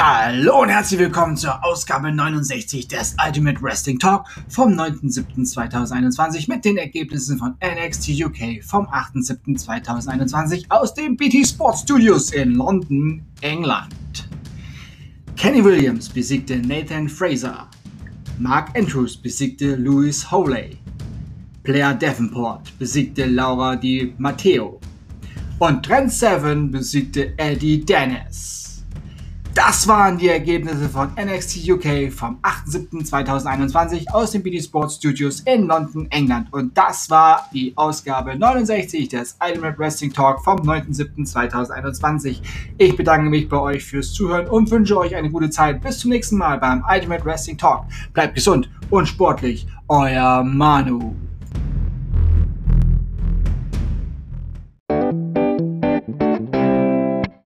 Hallo und herzlich willkommen zur Ausgabe 69 des Ultimate Wrestling Talk vom 9.7.2021 mit den Ergebnissen von NXT UK vom 8.7.2021 aus den BT Sports Studios in London, England. Kenny Williams besiegte Nathan Fraser. Mark Andrews besiegte Louis Holey. Blair Davenport besiegte Laura Di Matteo. Und Trent Seven besiegte Eddie Dennis. Das waren die Ergebnisse von NXT UK vom 8.7.2021 aus den BD Sports Studios in London, England. Und das war die Ausgabe 69 des Ultimate Wrestling Talk vom 9.7.2021. Ich bedanke mich bei euch fürs Zuhören und wünsche euch eine gute Zeit. Bis zum nächsten Mal beim Ultimate Wrestling Talk. Bleibt gesund und sportlich. Euer Manu.